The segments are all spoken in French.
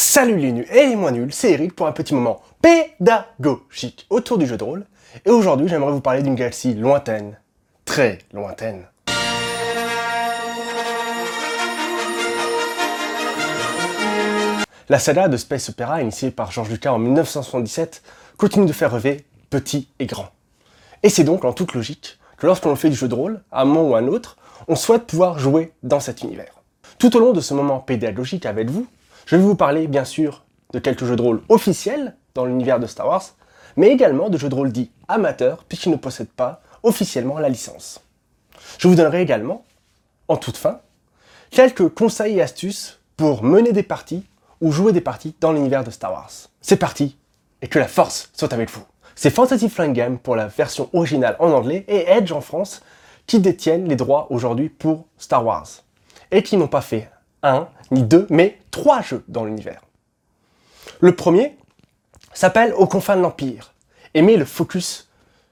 Salut les nuls et les moins nuls, c'est Eric pour un petit moment pédagogique autour du jeu de rôle. Et aujourd'hui, j'aimerais vous parler d'une galaxie lointaine, très lointaine. La saga de Space Opera, initiée par George Lucas en 1977, continue de faire rêver petit et grand. Et c'est donc en toute logique que lorsqu'on fait du jeu de rôle, à un moment ou à un autre, on souhaite pouvoir jouer dans cet univers. Tout au long de ce moment pédagogique avec vous, je vais vous parler bien sûr de quelques jeux de rôle officiels dans l'univers de Star Wars, mais également de jeux de rôle dits amateurs puisqu'ils ne possèdent pas officiellement la licence. Je vous donnerai également, en toute fin, quelques conseils et astuces pour mener des parties ou jouer des parties dans l'univers de Star Wars. C'est parti, et que la force soit avec vous. C'est Fantasy Flight Game pour la version originale en anglais et Edge en France qui détiennent les droits aujourd'hui pour Star Wars et qui n'ont pas fait un ni deux, mais trois jeux dans l'univers. Le premier s'appelle Aux confins de l'Empire et met le focus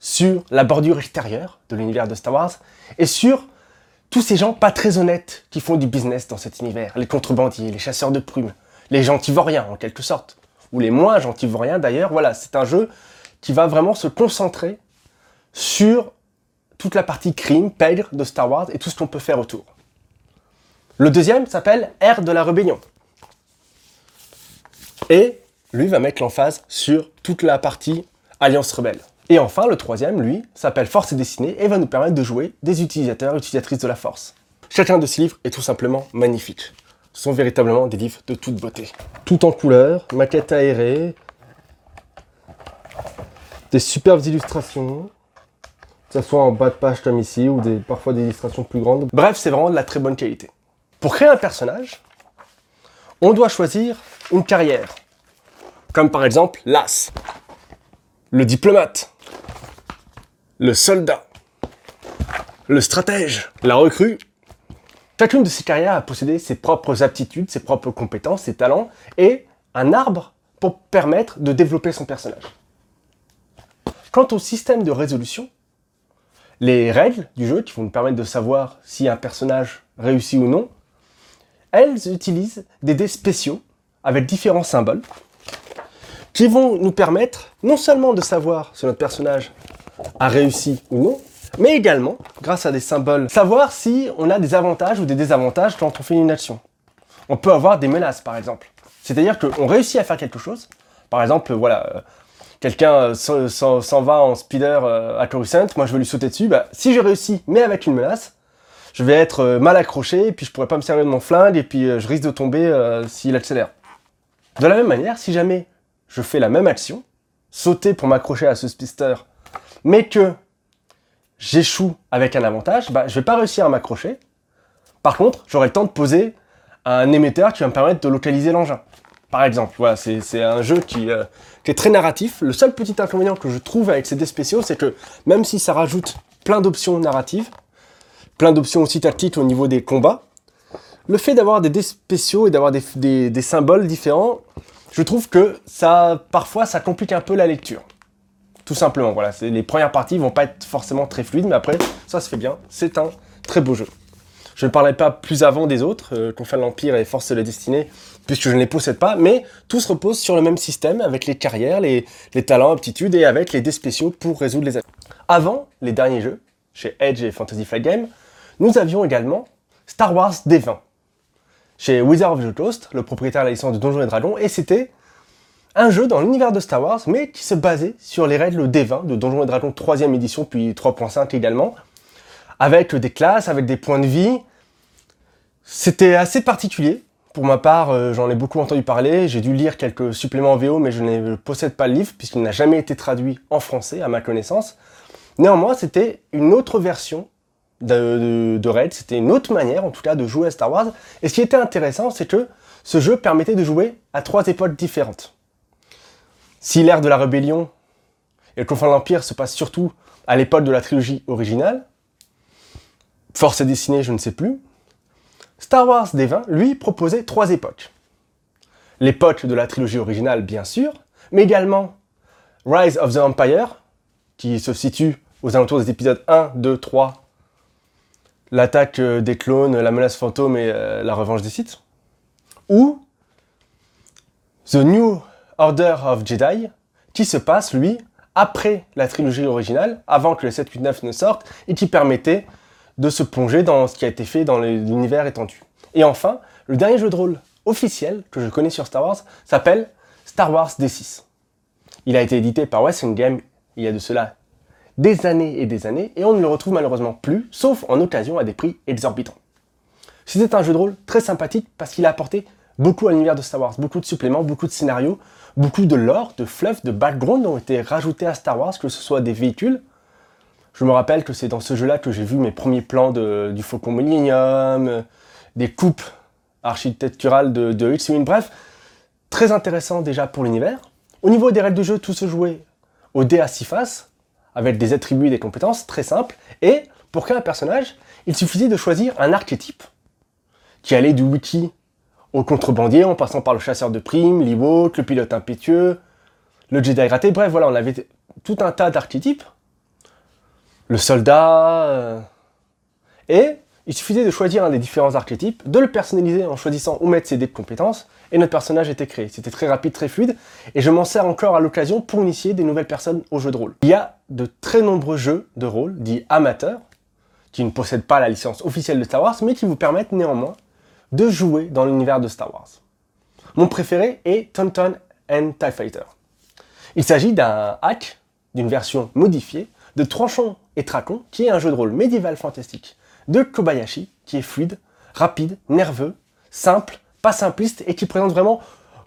sur la bordure extérieure de l'univers de Star Wars et sur tous ces gens pas très honnêtes qui font du business dans cet univers, les contrebandiers, les chasseurs de prumes, les gentilvoriens en quelque sorte, ou les moins gentilvoriens d'ailleurs. Voilà, c'est un jeu qui va vraiment se concentrer sur toute la partie crime, pègre de Star Wars et tout ce qu'on peut faire autour. Le deuxième s'appelle Ère de la Rébellion. Et lui va mettre l'emphase sur toute la partie Alliance Rebelle. Et enfin, le troisième, lui, s'appelle Force et Destinée et va nous permettre de jouer des utilisateurs et utilisatrices de la Force. Chacun de ces livres est tout simplement magnifique. Ce sont véritablement des livres de toute beauté. Tout en couleur, maquette aérée, des superbes illustrations, que ce soit en bas de page comme ici ou parfois des illustrations plus grandes. Bref, c'est vraiment de la très bonne qualité. Pour créer un personnage, on doit choisir une carrière, comme par exemple l'as, le diplomate, le soldat, le stratège, la recrue. Chacune de ces carrières a possédé ses propres aptitudes, ses propres compétences, ses talents et un arbre pour permettre de développer son personnage. Quant au système de résolution, les règles du jeu qui vont nous permettre de savoir si un personnage réussit ou non elles utilisent des dés spéciaux avec différents symboles qui vont nous permettre non seulement de savoir si notre personnage a réussi ou non, mais également, grâce à des symboles, savoir si on a des avantages ou des désavantages quand on fait une action. On peut avoir des menaces, par exemple. C'est-à-dire qu'on réussit à faire quelque chose. Par exemple, voilà, euh, quelqu'un euh, s'en va en speeder euh, à Coruscant, moi je veux lui sauter dessus. Bah, si j'ai réussi, mais avec une menace, je vais être euh, mal accroché, et puis je pourrais pas me servir de mon flingue, et puis euh, je risque de tomber euh, s'il accélère. De la même manière, si jamais je fais la même action, sauter pour m'accrocher à ce spister, mais que j'échoue avec un avantage, bah, je vais pas réussir à m'accrocher. Par contre, j'aurai le temps de poser un émetteur qui va me permettre de localiser l'engin. Par exemple, voilà, c'est un jeu qui, est très narratif. Le seul petit inconvénient que je trouve avec ces dés spéciaux, c'est que même si ça rajoute plein d'options narratives, plein d'options aussi tactiques au niveau des combats. Le fait d'avoir des dés spéciaux et d'avoir des, symboles différents, je trouve que ça, parfois, ça complique un peu la lecture. Tout simplement, voilà. Les premières parties vont pas être forcément très fluides, mais après, ça se fait bien. C'est un très beau jeu. Je ne parlerai pas plus avant des autres, euh, de l'Empire et Force de la Destinée, puisque je ne les possède pas, mais tout se repose sur le même système, avec les carrières, les, les talents, aptitudes, et avec les dés spéciaux pour résoudre les Avant les derniers jeux, chez Edge et Fantasy Flight Game, nous avions également Star Wars D20 chez Wizard of the Coast, le propriétaire de la licence de Donjons et Dragons, et c'était un jeu dans l'univers de Star Wars, mais qui se basait sur les règles D20 de Donjons et Dragons 3ème édition, puis 3.5 également, avec des classes, avec des points de vie. C'était assez particulier. Pour ma part, euh, j'en ai beaucoup entendu parler, j'ai dû lire quelques suppléments VO, mais je ne possède pas le livre, puisqu'il n'a jamais été traduit en français, à ma connaissance. Néanmoins, c'était une autre version de, de, c'était une autre manière en tout cas de jouer à Star Wars. Et ce qui était intéressant, c'est que ce jeu permettait de jouer à trois époques différentes. Si l'ère de la rébellion et le conflit de l'Empire se passe surtout à l'époque de la trilogie originale, Force et dessinée, je ne sais plus, Star Wars D20, lui, proposait trois époques. L'époque de la trilogie originale, bien sûr, mais également Rise of the Empire, qui se situe aux alentours des épisodes 1, 2, 3 l'attaque des clones, la menace fantôme et euh, la revanche des Sith. Ou The New Order of Jedi, qui se passe, lui, après la trilogie originale, avant que le 7, 8, 9 ne sorte, et qui permettait de se plonger dans ce qui a été fait dans l'univers étendu. Et enfin, le dernier jeu de rôle officiel que je connais sur Star Wars s'appelle Star Wars D6. Il a été édité par Western Game il y a de cela des années et des années, et on ne le retrouve malheureusement plus, sauf en occasion à des prix exorbitants. C'était un jeu de rôle très sympathique parce qu'il a apporté beaucoup à l'univers de Star Wars, beaucoup de suppléments, beaucoup de scénarios, beaucoup de lore, de fluff, de background ont été rajoutés à Star Wars, que ce soit des véhicules. Je me rappelle que c'est dans ce jeu-là que j'ai vu mes premiers plans du Faucon Millennium, des coupes architecturales de, de X-Wing, bref, très intéressant déjà pour l'univers. Au niveau des règles de jeu, tout se jouait au dé à 6 faces, avec des attributs et des compétences très simples, et pour créer un personnage, il suffisait de choisir un archétype, qui allait du wiki au contrebandier, en passant par le chasseur de primes, l'Ewok, le pilote impétueux, le Jedi raté, bref, voilà, on avait tout un tas d'archétypes. Le soldat... Euh, et il suffisait de choisir un des différents archétypes, de le personnaliser en choisissant où mettre ses dés de compétences, et notre personnage était créé. C'était très rapide, très fluide, et je m'en sers encore à l'occasion pour initier des nouvelles personnes au jeu de rôle. Il y a de très nombreux jeux de rôle dits amateurs, qui ne possèdent pas la licence officielle de Star Wars, mais qui vous permettent néanmoins de jouer dans l'univers de Star Wars. Mon préféré est Tauntaun and TIE Fighter. Il s'agit d'un hack, d'une version modifiée, de Tranchon et Tracon, qui est un jeu de rôle médiéval fantastique de Kobayashi, qui est fluide, rapide, nerveux, simple, pas simpliste et qui présente vraiment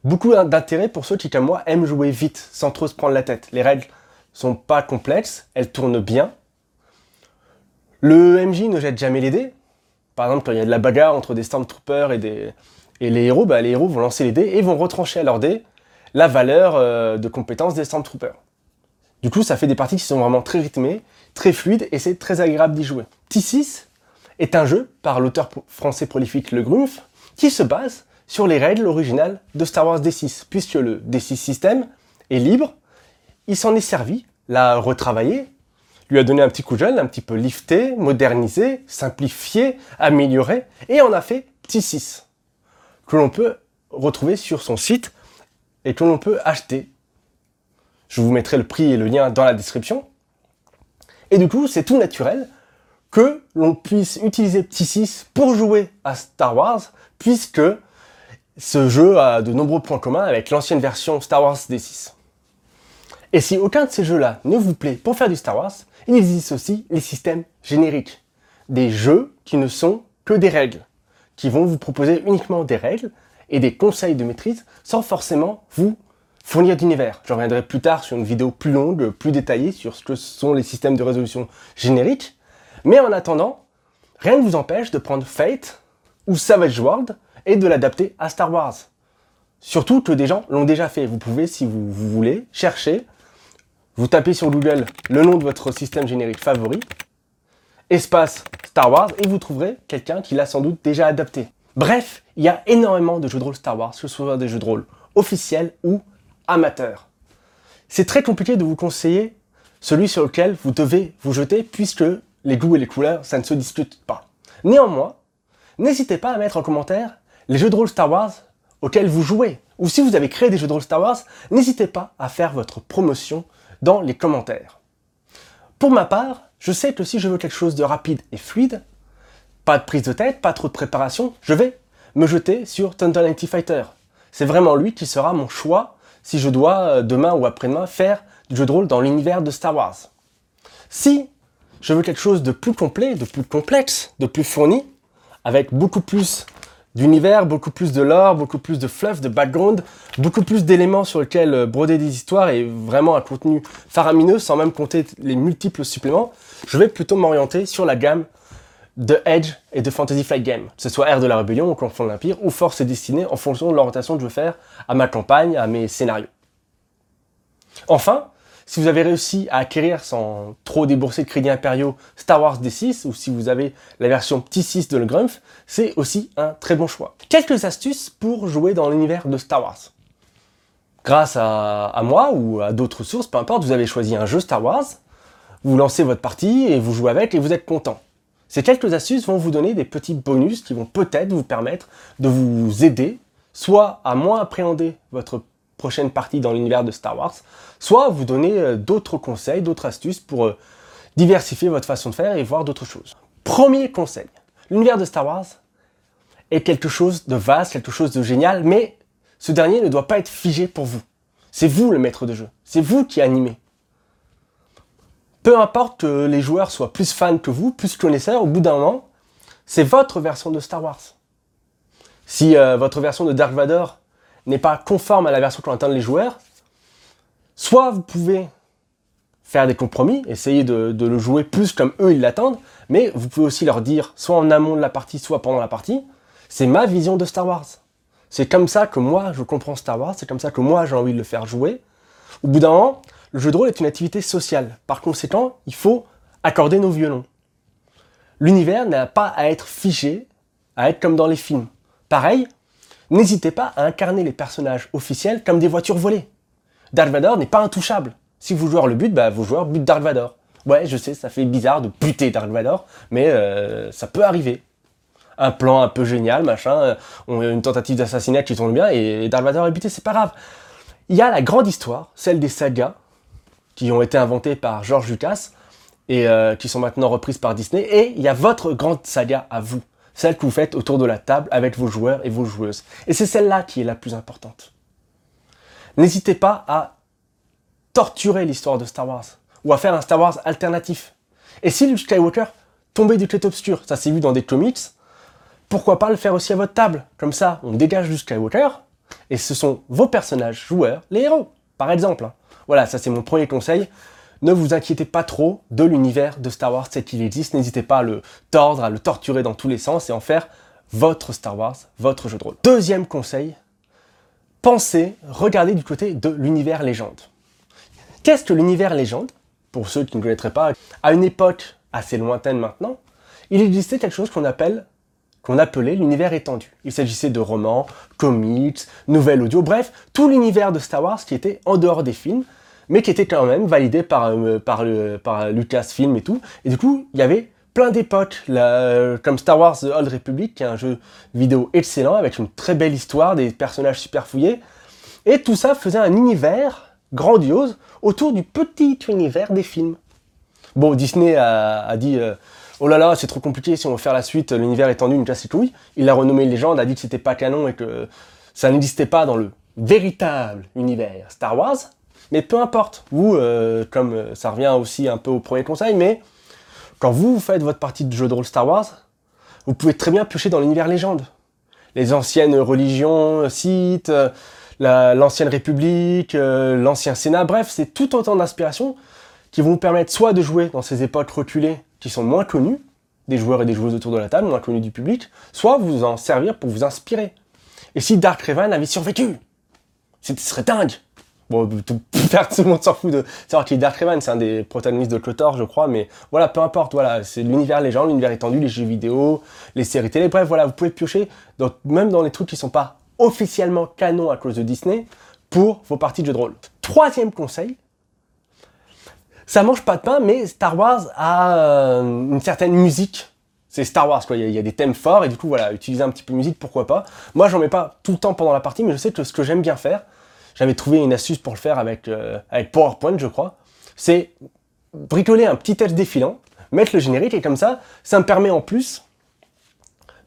beaucoup d'intérêt pour ceux qui, comme moi, aiment jouer vite, sans trop se prendre la tête. Les règles sont pas complexes, elles tournent bien. Le MJ ne jette jamais les dés. Par exemple, quand il y a de la bagarre entre des Stormtroopers et, des, et les héros, bah, les héros vont lancer les dés et vont retrancher à leur dés la valeur euh, de compétence des Stormtroopers. Du coup, ça fait des parties qui sont vraiment très rythmées, très fluides et c'est très agréable d'y jouer. T6, est un jeu par l'auteur français prolifique Le Grumpf qui se base sur les règles originales de Star Wars D6, puisque le D6 système est libre, il s'en est servi, l'a retravaillé, lui a donné un petit coup de jeune, un petit peu lifté, modernisé, simplifié, amélioré, et en a fait T6, que l'on peut retrouver sur son site et que l'on peut acheter. Je vous mettrai le prix et le lien dans la description. Et du coup, c'est tout naturel que l'on puisse utiliser Petit 6 pour jouer à Star Wars, puisque ce jeu a de nombreux points communs avec l'ancienne version Star Wars D6. Et si aucun de ces jeux-là ne vous plaît pour faire du Star Wars, il existe aussi les systèmes génériques. Des jeux qui ne sont que des règles, qui vont vous proposer uniquement des règles et des conseils de maîtrise sans forcément vous fournir d'univers. Je reviendrai plus tard sur une vidéo plus longue, plus détaillée sur ce que sont les systèmes de résolution génériques. Mais en attendant, rien ne vous empêche de prendre Fate ou Savage World et de l'adapter à Star Wars. Surtout que des gens l'ont déjà fait. Vous pouvez, si vous, voulez, chercher, vous tapez sur Google le nom de votre système générique favori, espace Star Wars, et vous trouverez quelqu'un qui l'a sans doute déjà adapté. Bref, il y a énormément de jeux de rôle Star Wars, que ce soit des jeux de rôle officiels ou amateurs. C'est très compliqué de vous conseiller celui sur lequel vous devez vous jeter, puisque les goûts et les couleurs, ça ne se discute pas. Néanmoins, n'hésitez pas à mettre en commentaire les jeux de rôle Star Wars auxquels vous jouez. Ou si vous avez créé des jeux de rôle Star Wars, n'hésitez pas à faire votre promotion dans les commentaires. Pour ma part, je sais que si je veux quelque chose de rapide et fluide, pas de prise de tête, pas trop de préparation, je vais me jeter sur Thunder Nighty Fighter. C'est vraiment lui qui sera mon choix si je dois euh, demain ou après-demain faire du jeu de rôle dans l'univers de Star Wars. Si je veux quelque chose de plus complet, de plus complexe, de plus fourni, avec beaucoup plus d'univers, beaucoup plus de lore, beaucoup plus de fluff, de background, beaucoup plus d'éléments sur lesquels euh, broder des histoires et vraiment un contenu faramineux sans même compter les multiples suppléments, je vais plutôt m'orienter sur la gamme de Edge et de Fantasy Flight Game, que ce soit Ère de la Rébellion ou Confond de l'Empire ou Force et Destinée en fonction de l'orientation que je veux faire à ma campagne, à mes scénarios. Enfin, si vous avez réussi à acquérir sans trop débourser de crédits impériaux Star Wars D6 ou si vous avez la version petit 6 de Le Grumpf, c'est aussi un très bon choix. Quelques astuces pour jouer dans l'univers de Star Wars. Grâce à, moi ou à d'autres sources, peu importe, vous avez choisi un jeu Star Wars, vous lancez votre partie et vous jouez avec et vous êtes content. Ces quelques astuces vont vous donner des petits bonus qui vont peut-être vous permettre de vous aider soit à moins appréhender votre prochaine partie dans l'univers de Star Wars, soit vous donner euh, d'autres conseils, d'autres astuces pour euh, diversifier votre façon de faire et voir d'autres choses. Premier conseil, l'univers de Star Wars est quelque chose de vaste, quelque chose de génial, mais ce dernier ne doit pas être figé pour vous. C'est vous le maître de jeu, c'est vous qui animez. Peu importe que les joueurs soient plus fans que vous, plus connaisseurs, au bout d'un moment, c'est votre version de Star Wars. Si euh, votre version de Dark Vador n'est pas conforme à la version qu'ont attendent les joueurs, soit vous pouvez faire des compromis, essayer de, le jouer plus comme eux ils l'attendent, mais vous pouvez aussi leur dire, soit en amont de la partie, soit pendant la partie, c'est ma vision de Star Wars. C'est comme ça que moi je comprends Star Wars, c'est comme ça que moi j'ai envie de le faire jouer. Au bout d'un moment, le jeu de rôle est une activité sociale. Par conséquent, il faut accorder nos violons. L'univers n'a pas à être figé, à être comme dans les films. Pareil, n'hésitez pas à incarner les personnages officiels comme des voitures volées. Dark Vador n'est pas intouchable. Si vous jouez le but, bah, vos joueurs butent Dark Vador. Ouais, je sais, ça fait bizarre de buter Dark Vador, mais euh, ça peut arriver. Un plan un peu génial, machin, euh, une tentative d'assassinat qui tourne bien et Dark Vador est buté, c'est pas grave. Il y a la grande histoire, celle des sagas, qui ont été inventées par George Lucas et euh, qui sont maintenant reprises par Disney. Et il y a votre grande saga à vous, celle que vous faites autour de la table avec vos joueurs et vos joueuses. Et c'est celle-là qui est la plus importante. N'hésitez pas à torturer l'histoire de Star Wars ou à faire un Star Wars alternatif. Et si Luke Skywalker tombait du clé obscur, ça s'est vu dans des comics, pourquoi pas le faire aussi à votre table? Comme ça, on dégage Luke Skywalker et ce sont vos personnages joueurs, les héros, par exemple. Hein. Voilà, ça c'est mon premier conseil. Ne vous inquiétez pas trop de l'univers de Star Wars tel qu'il existe. N'hésitez pas à le tordre, à le torturer dans tous les sens et en faire votre Star Wars, votre jeu de rôle. Deuxième conseil, pensez, regardez du côté de l'univers légende. Qu'est-ce que l'univers légende? Pour ceux qui ne connaîtraient pas, à une époque assez lointaine maintenant, il existait quelque chose qu'on qu'on appelait l'univers étendu. Il s'agissait de romans, comics, nouvelles audio, bref, tout l'univers de Star Wars qui était en dehors des films, mais qui était quand même validé par, euh, par, Lucasfilm et tout. Et du coup, il y avait plein d'époques, comme Star Wars The Old Republic, qui est un jeu vidéo excellent, avec une très belle histoire, des personnages super fouillés. Et tout ça faisait un univers grandiose autour du petit univers des films. Bon, Disney a, dit... Euh, oh là là, c'est trop compliqué, si on veut faire la suite, l'univers étendu, une classe et tout. Il a renommé Légende, a dit que c'était pas canon et que ça n'existait pas dans le véritable univers Star Wars. Mais peu importe, vous, euh, comme euh, ça revient aussi un peu au premier conseil, mais quand vous faites votre partie de jeu de rôle Star Wars, vous pouvez très bien piocher dans l'univers légende. Les anciennes religions, sites, euh, l'ancienne République, l'ancien Sénat, bref, c'est tout autant d'inspirations qui vont vous permettre soit de jouer dans ces époques reculées qui sont moins connues, des joueurs et des joueuses autour de la table, moins connus du public, soit vous en servir pour vous inspirer. Et si Dark Revan avait survécu, ce serait dingue. Bon, tout, le monde s'en fout de savoir qui est Dark Revan, c'est un des protagonistes de Kotor, je crois, mais voilà, peu importe, voilà, c'est l'univers légende, l'univers étendu, les jeux vidéo, les séries télé, bref, voilà, vous pouvez piocher, même dans les trucs qui sont pas officiellement canon à cause de Disney, pour vos parties de jeux de rôle. Troisième conseil, ça mange pas de pain, mais Star Wars a euh, une certaine musique. C'est Star Wars, quoi. Il y, a, des thèmes forts, et du coup, voilà, utiliser un petit peu de musique, pourquoi pas. Moi, j'en mets pas tout le temps pendant la partie, mais je sais que ce que j'aime bien faire, j'avais trouvé une astuce pour le faire avec, euh, avec PowerPoint, je crois, c'est bricoler un petit texte défilant, mettre le générique, et comme ça, ça me permet en plus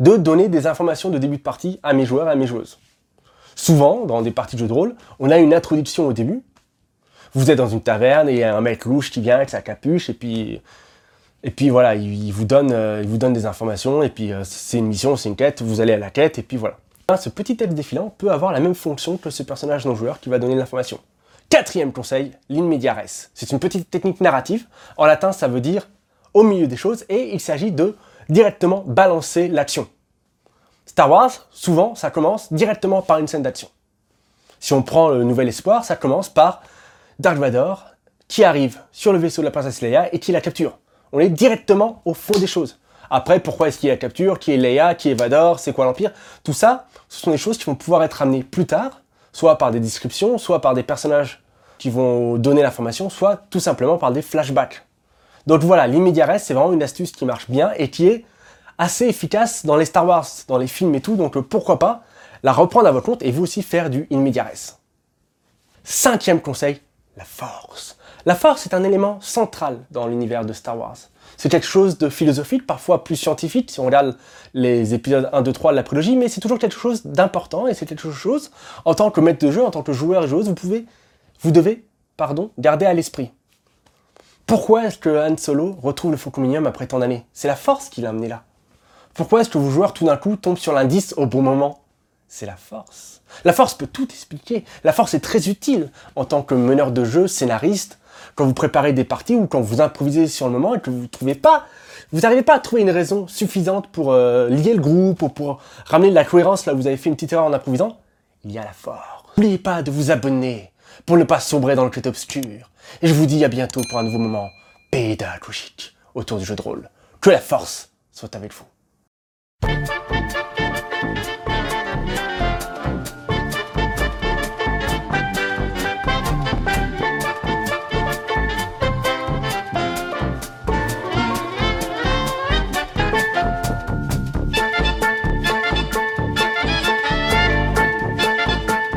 de donner des informations de début de partie à mes joueurs et à mes joueuses. Souvent, dans des parties de jeux de rôle, on a une introduction au début, vous êtes dans une taverne et il y a un mec louche qui vient avec sa capuche et puis et puis voilà, il, vous donne euh, il vous donne des informations et puis euh, c'est une mission, c'est une quête, vous allez à la quête et puis voilà. Ce petit texte défilant peut avoir la même fonction que ce personnage non joueur qui va donner l'information. Quatrième conseil, l'in C'est une petite technique narrative. En latin, ça veut dire au milieu des choses et il s'agit de directement balancer l'action. Star Wars, souvent, ça commence directement par une scène d'action. Si on prend le Nouvel Espoir, ça commence par Dark Vador qui arrive sur le vaisseau de la princesse Leia et qui la capture. On est directement au fond des choses. Après, pourquoi est-ce qu'il la capture Qui est Leia Qui est Vador C'est quoi l'Empire? Tout ça, ce sont des choses qui vont pouvoir être amenées plus tard, soit par des descriptions, soit par des personnages qui vont donner l'information, soit tout simplement par des flashbacks. Donc voilà, l'immédiat c'est vraiment une astuce qui marche bien et qui est assez efficace dans les Star Wars, dans les films et tout, donc pourquoi pas la reprendre à votre compte et vous aussi faire du immédiat Cinquième conseil, la force. La force est un élément central dans l'univers de Star Wars. C'est quelque chose de philosophique, parfois plus scientifique, si on regarde les épisodes 1, 2, 3 de la prélogie, mais c'est toujours quelque chose d'important, et c'est quelque chose, en tant que maître de jeu, en tant que joueur et joueuse, vous pouvez, vous devez, pardon, garder à l'esprit. Pourquoi est-ce que Han Solo retrouve le Faucon Millenium après tant d'années? C'est la force qui l'a amené là. Pourquoi est-ce que vos joueurs tout d'un coup tombent sur l'indice au bon moment? C'est la force. La force peut tout expliquer. La force est très utile en tant que meneur de jeu, scénariste, quand vous préparez des parties ou quand vous improvisez sur le moment et que vous trouvez pas, vous n'arrivez pas à trouver une raison suffisante pour euh, lier le groupe ou pour ramener de la cohérence là où vous avez fait une petite erreur en improvisant, il y a la force. N'oubliez pas de vous abonner pour ne pas sombrer dans le côté obscur. Et je vous dis à bientôt pour un nouveau moment pédagogique autour du jeu de rôle. Que la force soit avec vous.